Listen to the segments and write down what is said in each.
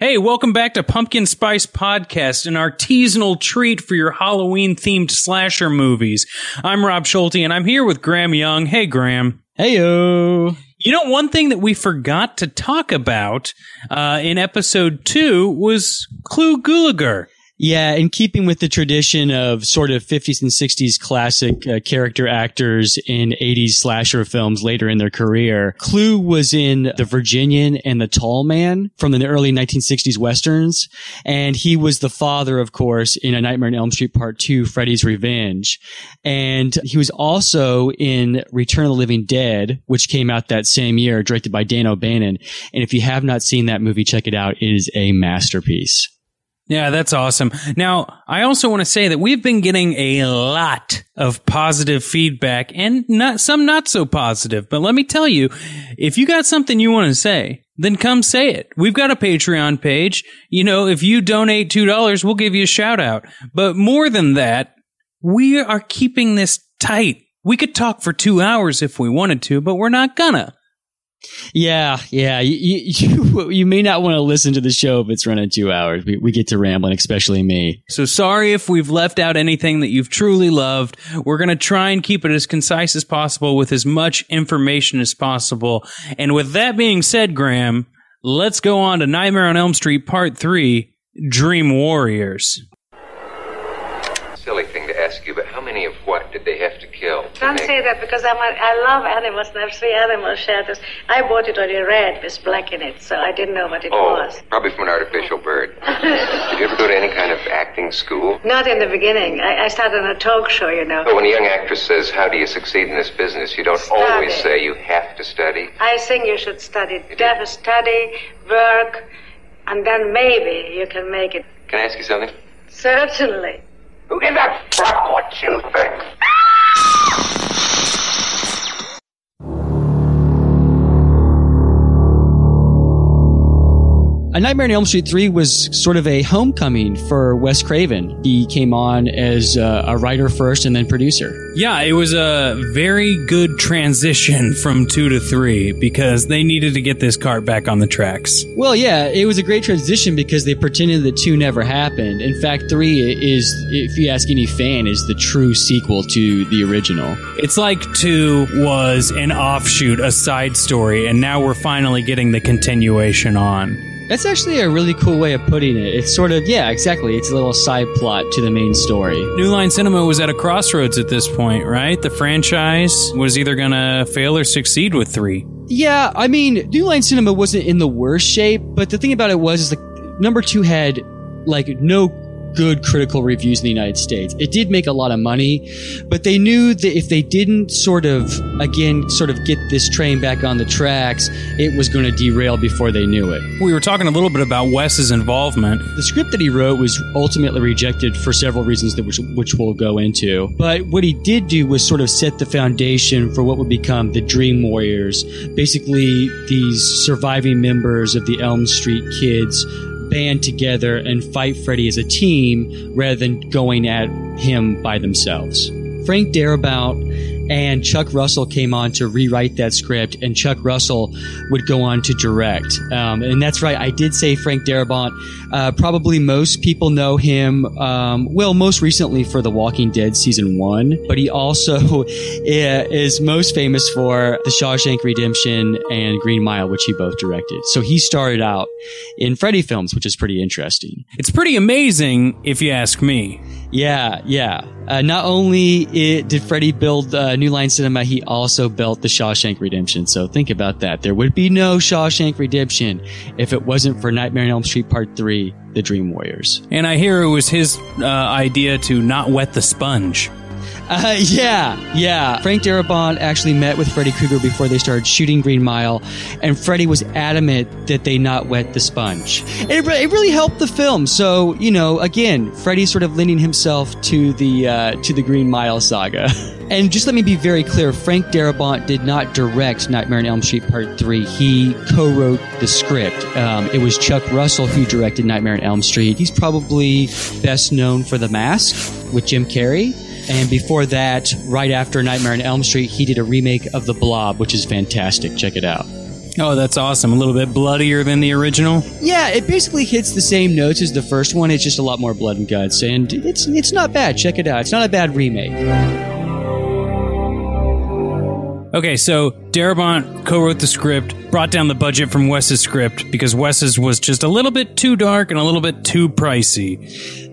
Hey, welcome back to Pumpkin Spice Podcast, an artisanal treat for your Halloween themed slasher movies. I'm Rob Schulte and I'm here with Graham Young. Hey, Graham. Heyo. You know, one thing that we forgot to talk about uh, in episode two was Clu Gulager. Yeah, in keeping with the tradition of sort of 50s and 60s classic uh, character actors in 80s slasher films later in their career, Clu was in The Virginian and The Tall Man from the early 1960s westerns, and he was the father, of course, in A Nightmare on Elm Street Part 2, Freddy's Revenge. And he was also in Return of the Living Dead, which came out that same year, directed by Dan O'Bannon. And if you have not seen that movie, check it out. It is a masterpiece. Yeah, that's awesome. Now, I also want to say that we've been getting a lot of positive feedback and not some not so positive. But let me tell you, if you got something you want to say, then come say it. We've got a Patreon page. You know, if you donate $2, we'll give you a shout out. But more than that, we are keeping this tight. We could talk for two hours if we wanted to, but we're not gonna. Yeah, yeah. You, you, you may not want to listen to the show if it's running two hours. We, we get to rambling, especially me. So sorry if we've left out anything that you've truly loved. We're going to try and keep it as concise as possible with as much information as possible. And with that being said, Graham, let's go on to Nightmare on Elm Street Part 3 Dream Warriors. Silly thing to ask you, but how many of what did they have to kill? to Don't say that because I'm a, I love animals and I have three animal shelters. I bought it already red with black in it, so I didn't know what it Oh, was. probably from an artificial bird. did you ever go to any kind of acting school? Not in the beginning. I, I started on a talk show, you know. But when a young actress says, How do you succeed in this business? you don't Study. always say you have to study. I think you should study, def- study, work, and then maybe you can make it. Can I ask you something? Certainly. Who in the fuck what you think? A Nightmare on Elm Street 3 was sort of a homecoming for Wes Craven. He came on as uh, a writer first and then producer. Yeah, it was a very good transition from 2 to 3 because they needed to get this cart back on the tracks. Well, yeah, it was a great transition because they pretended that 2 never happened. In fact, 3 is, if you ask any fan, is the true sequel to the original. It's like 2 was an offshoot, a side story, and now we're finally getting the continuation on. That's actually a really cool way of putting it. It's sort of, yeah, exactly. It's a little side plot to the main story. New Line Cinema was at a crossroads at this point, right? The franchise was either going to fail or succeed with 3. Yeah, I mean, New Line Cinema wasn't in the worst shape, but the thing about it was, is like number two had like no good critical reviews in the United States. It did make a lot of money, but they knew that if they didn't sort of again sort of get this train back on the tracks, it was going to derail before they knew it. We were talking a little bit about Wes's involvement. The script that he wrote was ultimately rejected for several reasons that which, which we'll go into. But what he did do was sort of set the foundation for what would become the Dream Warriors. Basically, these surviving members of the Elm Street Kids band together and fight Freddy as a team rather than going at him by themselves. Frank Darabont and Chuck Russell came on to rewrite that script, and Chuck Russell would go on to direct. Um, and that's right, I did say Frank Darabont. Uh, probably most people know him, um, well, most recently for The Walking Dead season one, but he also is most famous for The Shawshank Redemption and Green Mile, which he both directed. So he started out in Freddy films, which is pretty interesting. It's pretty amazing, if you ask me. Yeah, yeah. Uh, not only it, did Freddy build uh, New Line Cinema, he also built the Shawshank Redemption. So think about that. There would be no Shawshank Redemption if it wasn't for Nightmare on Elm Street Part 3, The Dream Warriors. And I hear it was his uh, idea to not wet the sponge. Uh, yeah, yeah. Frank Darabont actually met with Freddy Krueger before they started shooting Green Mile, and Freddy was adamant that they not wet the sponge. It, it really helped the film. So you know, again, Freddy sort of lending himself to the uh, to the Green Mile saga. And just let me be very clear: Frank Darabont did not direct Nightmare on Elm Street Part Three. He co-wrote the script. Um, it was Chuck Russell who directed Nightmare on Elm Street. He's probably best known for The Mask with Jim Carrey. And before that, right after Nightmare on Elm Street, he did a remake of The Blob, which is fantastic. Check it out. Oh, that's awesome. A little bit bloodier than the original. Yeah, it basically hits the same notes as the first one. It's just a lot more blood and guts, and it's it's not bad. Check it out. It's not a bad remake. Okay, so Darabont co-wrote the script, brought down the budget from Wes's script because Wes's was just a little bit too dark and a little bit too pricey.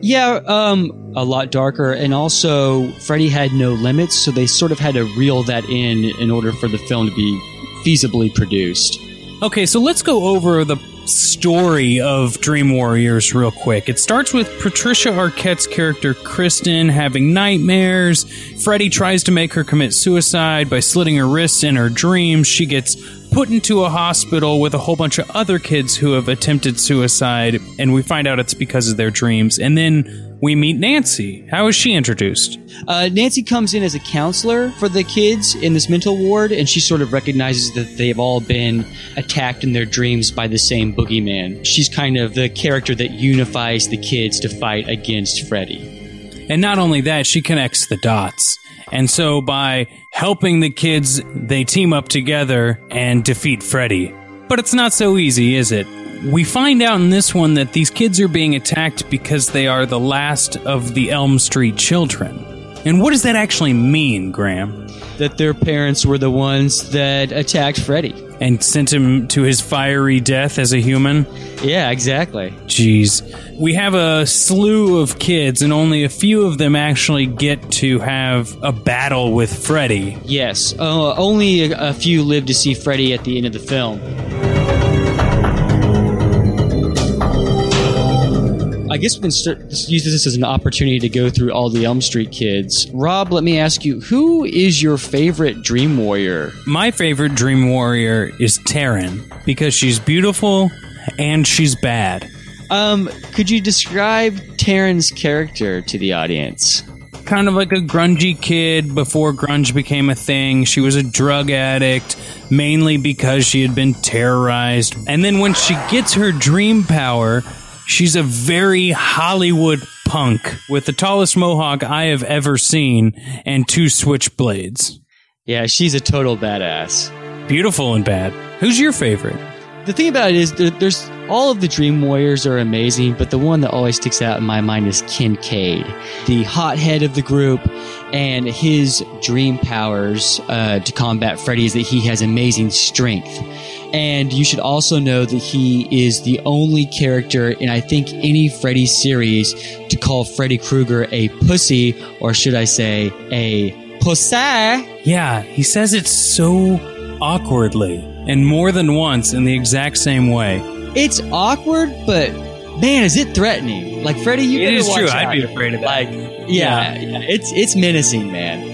Yeah, um, a lot darker, and also Freddy had no limits, so they sort of had to reel that in in order for the film to be feasibly produced. Okay, so let's go over the story of Dream Warriors real quick. It starts with Patricia Arquette's character Kristen having nightmares. Freddy tries to make her commit suicide by slitting her wrists in her dreams. She gets put into a hospital with a whole bunch of other kids who have attempted suicide, and we find out it's because of their dreams. And then we meet Nancy. How is she introduced? Uh, Nancy comes in as a counselor for the kids in this mental ward, and she sort of recognizes that they've all been attacked in their dreams by the same boogeyman. She's kind of the character that unifies the kids to fight against Freddy. And not only that, she connects the dots. And so by helping the kids, they team up together and defeat Freddy. But it's not so easy, is it? We find out in this one that these kids are being attacked because they are the last of the Elm Street children. And what does that actually mean, Graham? That their parents were the ones that attacked Freddy. And sent him to his fiery death as a human? Yeah, exactly. Jeez. We have a slew of kids, and only a few of them actually get to have a battle with Freddy. Yes, uh, only a, a few live to see Freddy at the end of the film. I guess we can start, use this as an opportunity to go through all the Elm Street kids. Rob, let me ask you, who is your favorite Dream Warrior? My favorite Dream Warrior is Taryn because she's beautiful and she's bad. Um, could you describe Taryn's character to the audience? Kind of like a grungy kid before grunge became a thing. She was a drug addict, mainly because she had been terrorized. And then when she gets her dream power, she's a very Hollywood punk with the tallest mohawk I have ever seen and two switchblades. Yeah, she's a total badass. Beautiful and bad. Who's your favorite? The thing about it is, there, there's all of the Dream Warriors are amazing, but the one that always sticks out in my mind is Kincaid, the hothead of the group, and his dream powers uh, to combat Freddy is that he has amazing strength. And you should also know that he is the only character in, I think, any Freddy series to call Freddy Krueger a pussy, or should I say, a pussy. Yeah, he says it so awkwardly and more than once in the exact same way. It's awkward, but man, is it threatening? Like Freddy, you It is watch true. I'd be afraid of that. Like, yeah, yeah, it's it's menacing, man.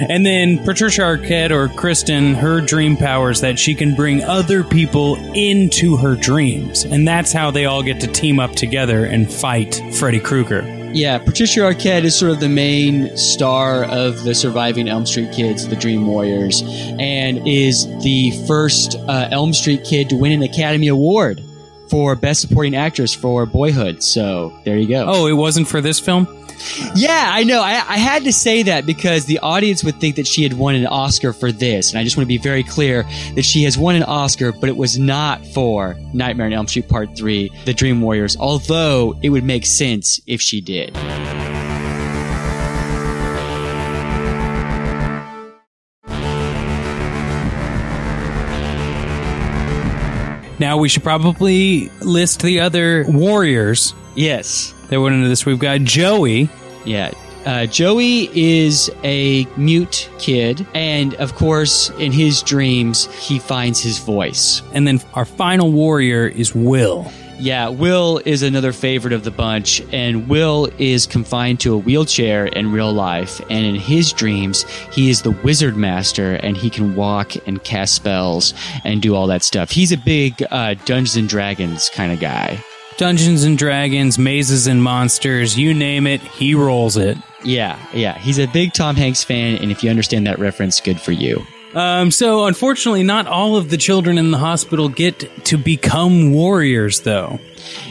And then Patricia Arquette or Kristen, her dream power is that she can bring other people into her dreams. And that's how they all get to team up together and fight Freddy Krueger. Yeah, Patricia Arquette is sort of the main star of the surviving Elm Street kids, the Dream Warriors, and is the first uh, Elm Street kid to win an Academy Award for Best Supporting Actress for Boyhood. So there you go. Oh, it wasn't for this film? Yeah, I know. I, I had to say that because the audience would think that she had won an Oscar for this. And I just want to be very clear that she has won an Oscar, but it was not for Nightmare on Elm Street Part 3, The Dream Warriors, although it would make sense if she did. Now we should probably list the other warriors Yes. That went into this. We've got Joey. Yeah. Uh, Joey is a mute kid, and of course, in his dreams, he finds his voice. And then our final warrior is Will. Yeah, Will is another favorite of the bunch, and Will is confined to a wheelchair in real life. And in his dreams, he is the wizard master, and he can walk and cast spells and do all that stuff. He's a big uh, Dungeons and Dragons kind of guy. Dungeons and Dragons, mazes and monsters, you name it, he rolls it. Yeah, yeah, he's a big Tom Hanks fan, and if you understand that reference, good for you. Um, so, unfortunately, not all of the children in the hospital get to become warriors, though.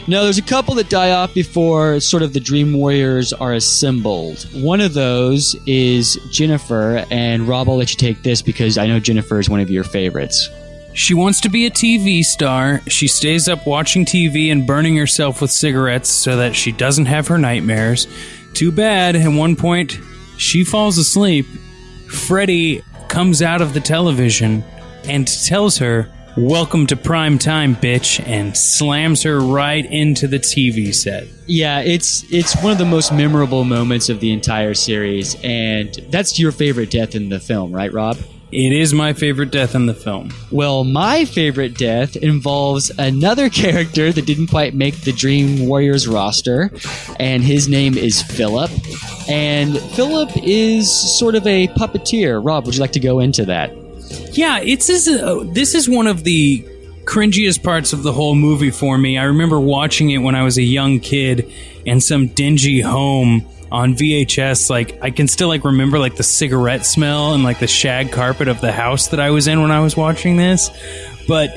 No, there's a couple that die off before sort of the Dream Warriors are assembled. One of those is Jennifer, and Rob, I'll let you take this because I know Jennifer is one of your favorites. She wants to be a TV star. She stays up watching TV and burning herself with cigarettes so that she doesn't have her nightmares. Too bad, at one point, she falls asleep. Freddy comes out of the television and tells her, Welcome to prime time, bitch, and slams her right into the TV set. Yeah, it's it's one of the most memorable moments of the entire series, and that's your favorite death in the film, right, Rob? It is my favorite death in the film. Well, my favorite death involves another character that didn't quite make the Dream Warriors roster, and his name is Philip. And Philip is sort of a puppeteer. Rob, would you like to go into that? Yeah, it's this is, uh, this is one of the cringiest parts of the whole movie for me. I remember watching it when I was a young kid in some dingy home on VHS. Like I can still like remember like the cigarette smell and like the shag carpet of the house that I was in when I was watching this. But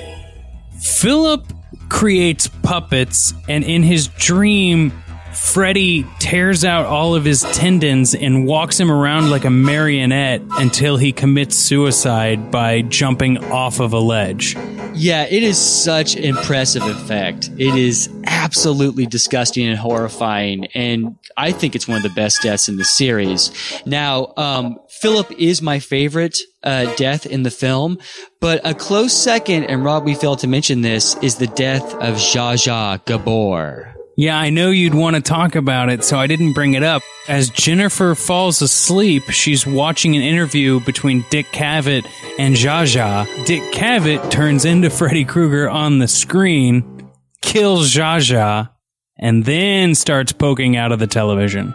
Philip creates puppets and in his dream Freddy tears out all of his tendons and walks him around like a marionette until he commits suicide by jumping off of a ledge. Yeah, it is such impressive effect. It is absolutely disgusting and horrifying, and I think it's one of the best deaths in the series. Now, um, Philip is my favorite uh, death in the film, but a close second, and Rob, we failed to mention this, is the death of Zsa Zsa Gabor. Yeah, I know you'd want to talk about it, so I didn't bring it up. As Jennifer falls asleep, she's watching an interview between Dick Cavett and Zsa. Dick Cavett turns into Freddy Krueger on the screen, kills Zsa, and then starts poking out of the television.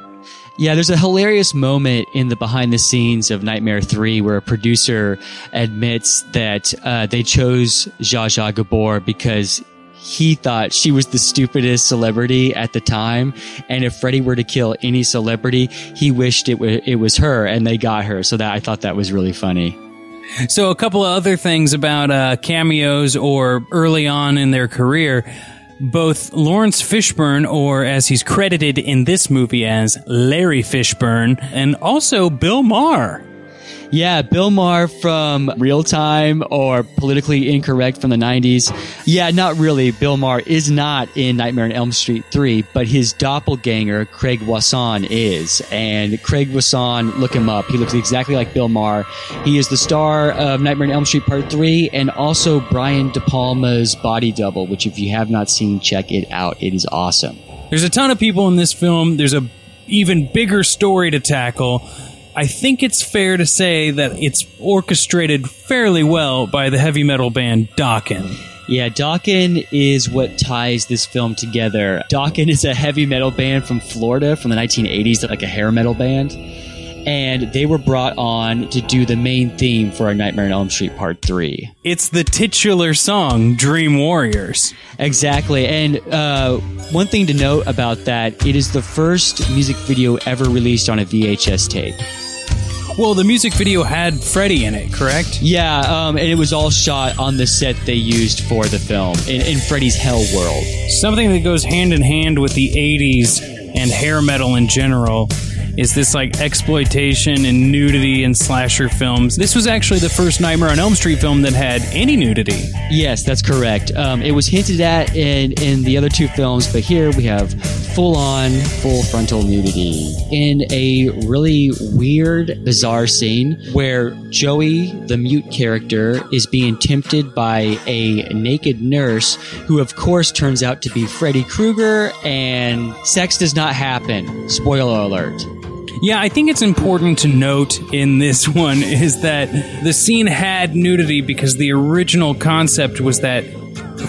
Yeah, there's a hilarious moment in the behind the scenes of Nightmare 3 where a producer admits that uh, they chose Zsa Zsa Gabor because he thought she was the stupidest celebrity at the time. And if Freddy were to kill any celebrity, he wished it, w- it was her and they got her. So that I thought that was really funny. So a couple of other things about uh, cameos or early on in their career. Both Laurence Fishburne, or as he's credited in this movie as Larry Fishburne, and also Bill Maher. Yeah, Bill Maher from Real Time or Politically Incorrect from the 90s. Yeah, not really. Bill Maher is not in Nightmare on Elm Street 3, but his doppelganger, Craig Wasson, is. And Craig Wasson, look him up. He looks exactly like Bill Maher. He is the star of Nightmare on Elm Street Part 3 and also Brian De Palma's Body Double, which if you have not seen, check it out. It is awesome. There's a ton of people in this film. There's a even bigger story to tackle. I think it's fair to say that it's orchestrated fairly well by the heavy metal band Dokken. Yeah, Dokken is what ties this film together. Dokken is a heavy metal band from Florida from the 1980s, like a hair metal band. And they were brought on to do the main theme for our Nightmare on Elm Street Part 3. It's the titular song, Dream Warriors. Exactly. And uh, one thing to note about that, it is the first music video ever released on a VHS tape. Well, the music video had Freddy in it, correct? Yeah, um, and it was all shot on the set they used for the film in, in Freddy's Hell World. Something that goes hand in hand with the 80s and hair metal in general is this like exploitation and nudity in slasher films. This was actually the first Nightmare on Elm Street film that had any nudity. Yes, that's correct. Um, it was hinted at in, in the other two films, but here we have full on, full frontal nudity in a really weird, bizarre scene where Joey, the mute character, is being tempted by a naked nurse who, of course, turns out to be Freddy Krueger, and sex does not happen. Spoiler alert. Yeah, I think it's important to note in this one is that the scene had nudity because the original concept was that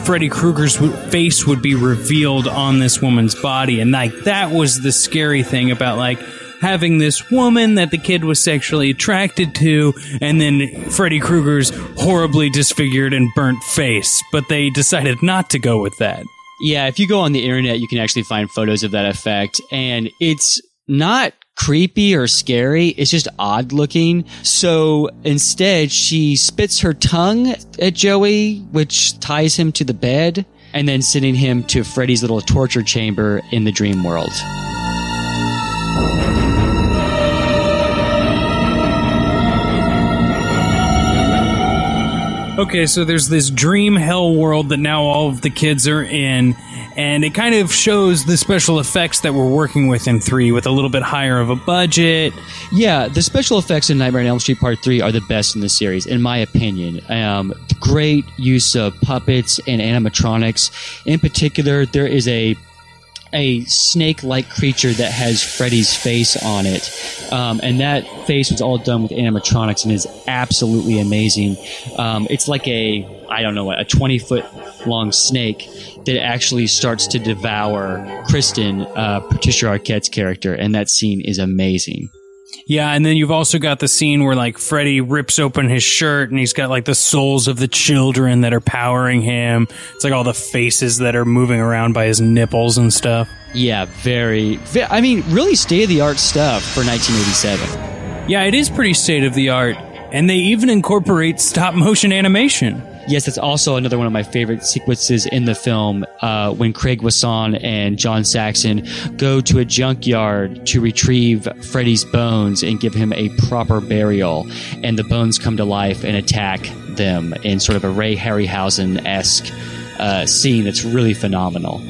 Freddy Krueger's face would be revealed on this woman's body, and like that was the scary thing about like having this woman that the kid was sexually attracted to, and then Freddy Krueger's horribly disfigured and burnt face. But they decided not to go with that. Yeah, if you go on the internet, you can actually find photos of that effect, and it's not creepy or scary. It's just odd looking. So instead, she spits her tongue at Joey, which ties him to the bed, and then sending him to Freddy's little torture chamber in the dream world. Okay, so there's this dream hell world that now all of the kids are in, and it kind of shows the special effects that we're working with in 3 with a little bit higher of a budget. Yeah, the special effects in Nightmare on Elm Street Part 3 are the best in the series, in my opinion. Um, great use of puppets and animatronics. In particular, there is a a snake-like creature that has Freddy's face on it, um, and that face was all done with animatronics and is absolutely amazing. Um, it's like a I don't know what, a twenty-foot long snake that actually starts to devour Kristen, uh, Patricia Arquette's character, and that scene is amazing. Yeah, and then you've also got the scene where like Freddy rips open his shirt and he's got like the souls of the children that are powering him. It's like all the faces that are moving around by his nipples and stuff. Yeah, very. ve- I mean, really state of the art stuff for 1987. Yeah, it is pretty state of the art. And they even incorporate stop motion animation. Yes, that's also another one of my favorite sequences in the film uh, when Craig Wasson and John Saxon go to a junkyard to retrieve Freddy's bones and give him a proper burial. And the bones come to life and attack them in sort of a Ray Harryhausen esque uh, scene that's really phenomenal.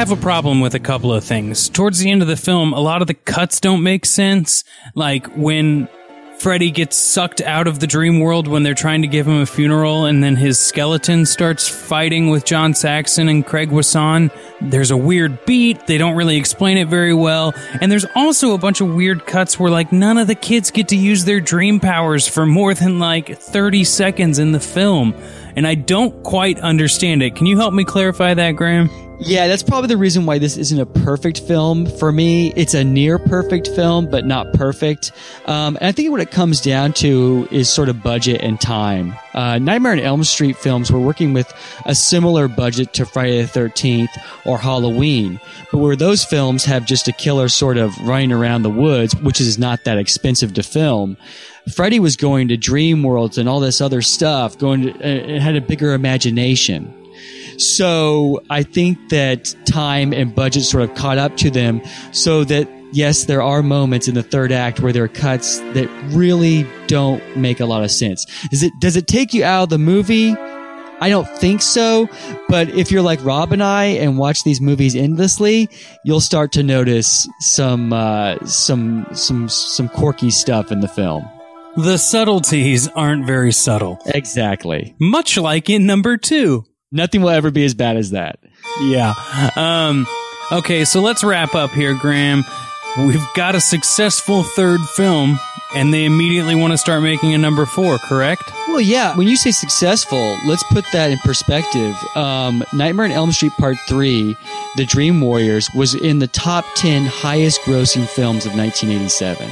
Have a problem with a couple of things. Towards the end of the film, a lot of the cuts don't make sense. Like when Freddy gets sucked out of the dream world when they're trying to give him a funeral, and then his skeleton starts fighting with John Saxon and Craig Wasson. There's a weird beat. They don't really explain it very well. And there's also a bunch of weird cuts where, like, none of the kids get to use their dream powers for more than, like, 30 seconds in the film. And I don't quite understand it. Can you help me clarify that, Graham? Yeah, that's probably the reason why this isn't a perfect film for me. It's a near perfect film, but not perfect. Um, and I think what it comes down to is sort of budget and time. Uh, Nightmare on Elm Street films were working with a similar budget to Friday the 13th or Halloween, but where those films have just a killer sort of running around the woods, which is not that expensive to film. Freddy was going to dream worlds and all this other stuff, going to, uh, it had a bigger imagination. So I think that time and budget sort of caught up to them so that yes, there are moments in the third act where there are cuts that really don't make a lot of sense. Does it, does it take you out of the movie? I don't think so, but if you're like Rob and I and watch these movies endlessly, you'll start to notice some uh, some some some quirky stuff in the film. The subtleties aren't very subtle. Exactly. Much like in number two. Nothing will ever be as bad as that. Yeah. Um, okay, so let's wrap up here, Graham. We've got a successful third film, and they immediately want to start making a number four, correct? Well, yeah. When you say successful, let's put that in perspective. Um, Nightmare on Elm Street Part 3, The Dream Warriors, was in the top 10 highest grossing films of 1987.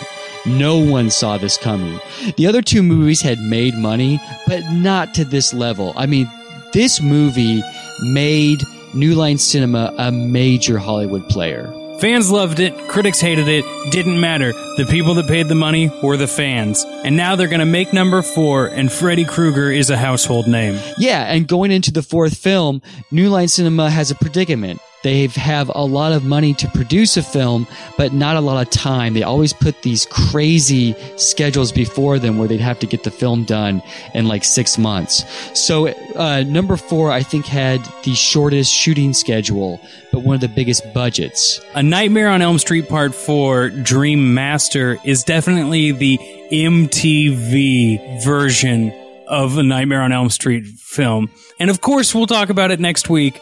No one saw this coming. The other two movies had made money, but not to this level. I mean, this movie made New Line Cinema a major Hollywood player. Fans loved it, critics hated it, didn't matter. The people that paid the money were the fans. And now they're going to make number four, and Freddy Krueger is a household name. Yeah, and going into the fourth film, New Line Cinema has a predicament. They have a lot of money to produce a film, but not a lot of time. They always put these crazy schedules before them where they'd have to get the film done in like six months. So, uh, number four, I think, had the shortest shooting schedule, but one of the biggest budgets. A Nightmare on Elm Street Part 4 Dream Master is definitely the MTV version of a Nightmare on Elm Street film. And of course, we'll talk about it next week.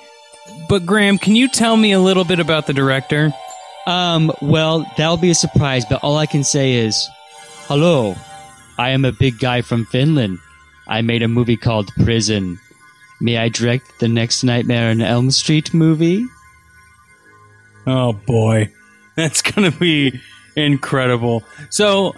But Graham, can you tell me a little bit about the director? Um, well, that'll be a surprise, but all I can say is, hello, I am a big guy from Finland. I made a movie called Prison. May I direct the next Nightmare on Elm Street movie? Oh boy. That's going to be incredible. So,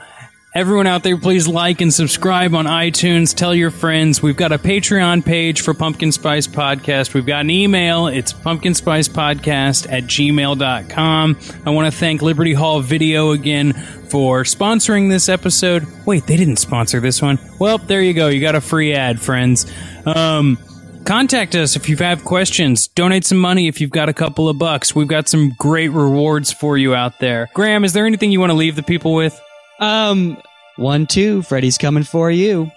everyone out there, please like and subscribe on iTunes. Tell your friends. We've got a Patreon page for Pumpkin Spice Podcast. We've got an email. It's pumpkinspicepodcast at gmail.com. I want to thank Liberty Hall Video again for sponsoring this episode. Wait, they didn't sponsor this one. Well, there you go. You got a free ad, friends. Um, contact us if you have questions. Donate some money if you've got a couple of bucks. We've got some great rewards for you out there. Graham, is there anything you want to leave the people with? Um, one, two, Freddy's coming for you.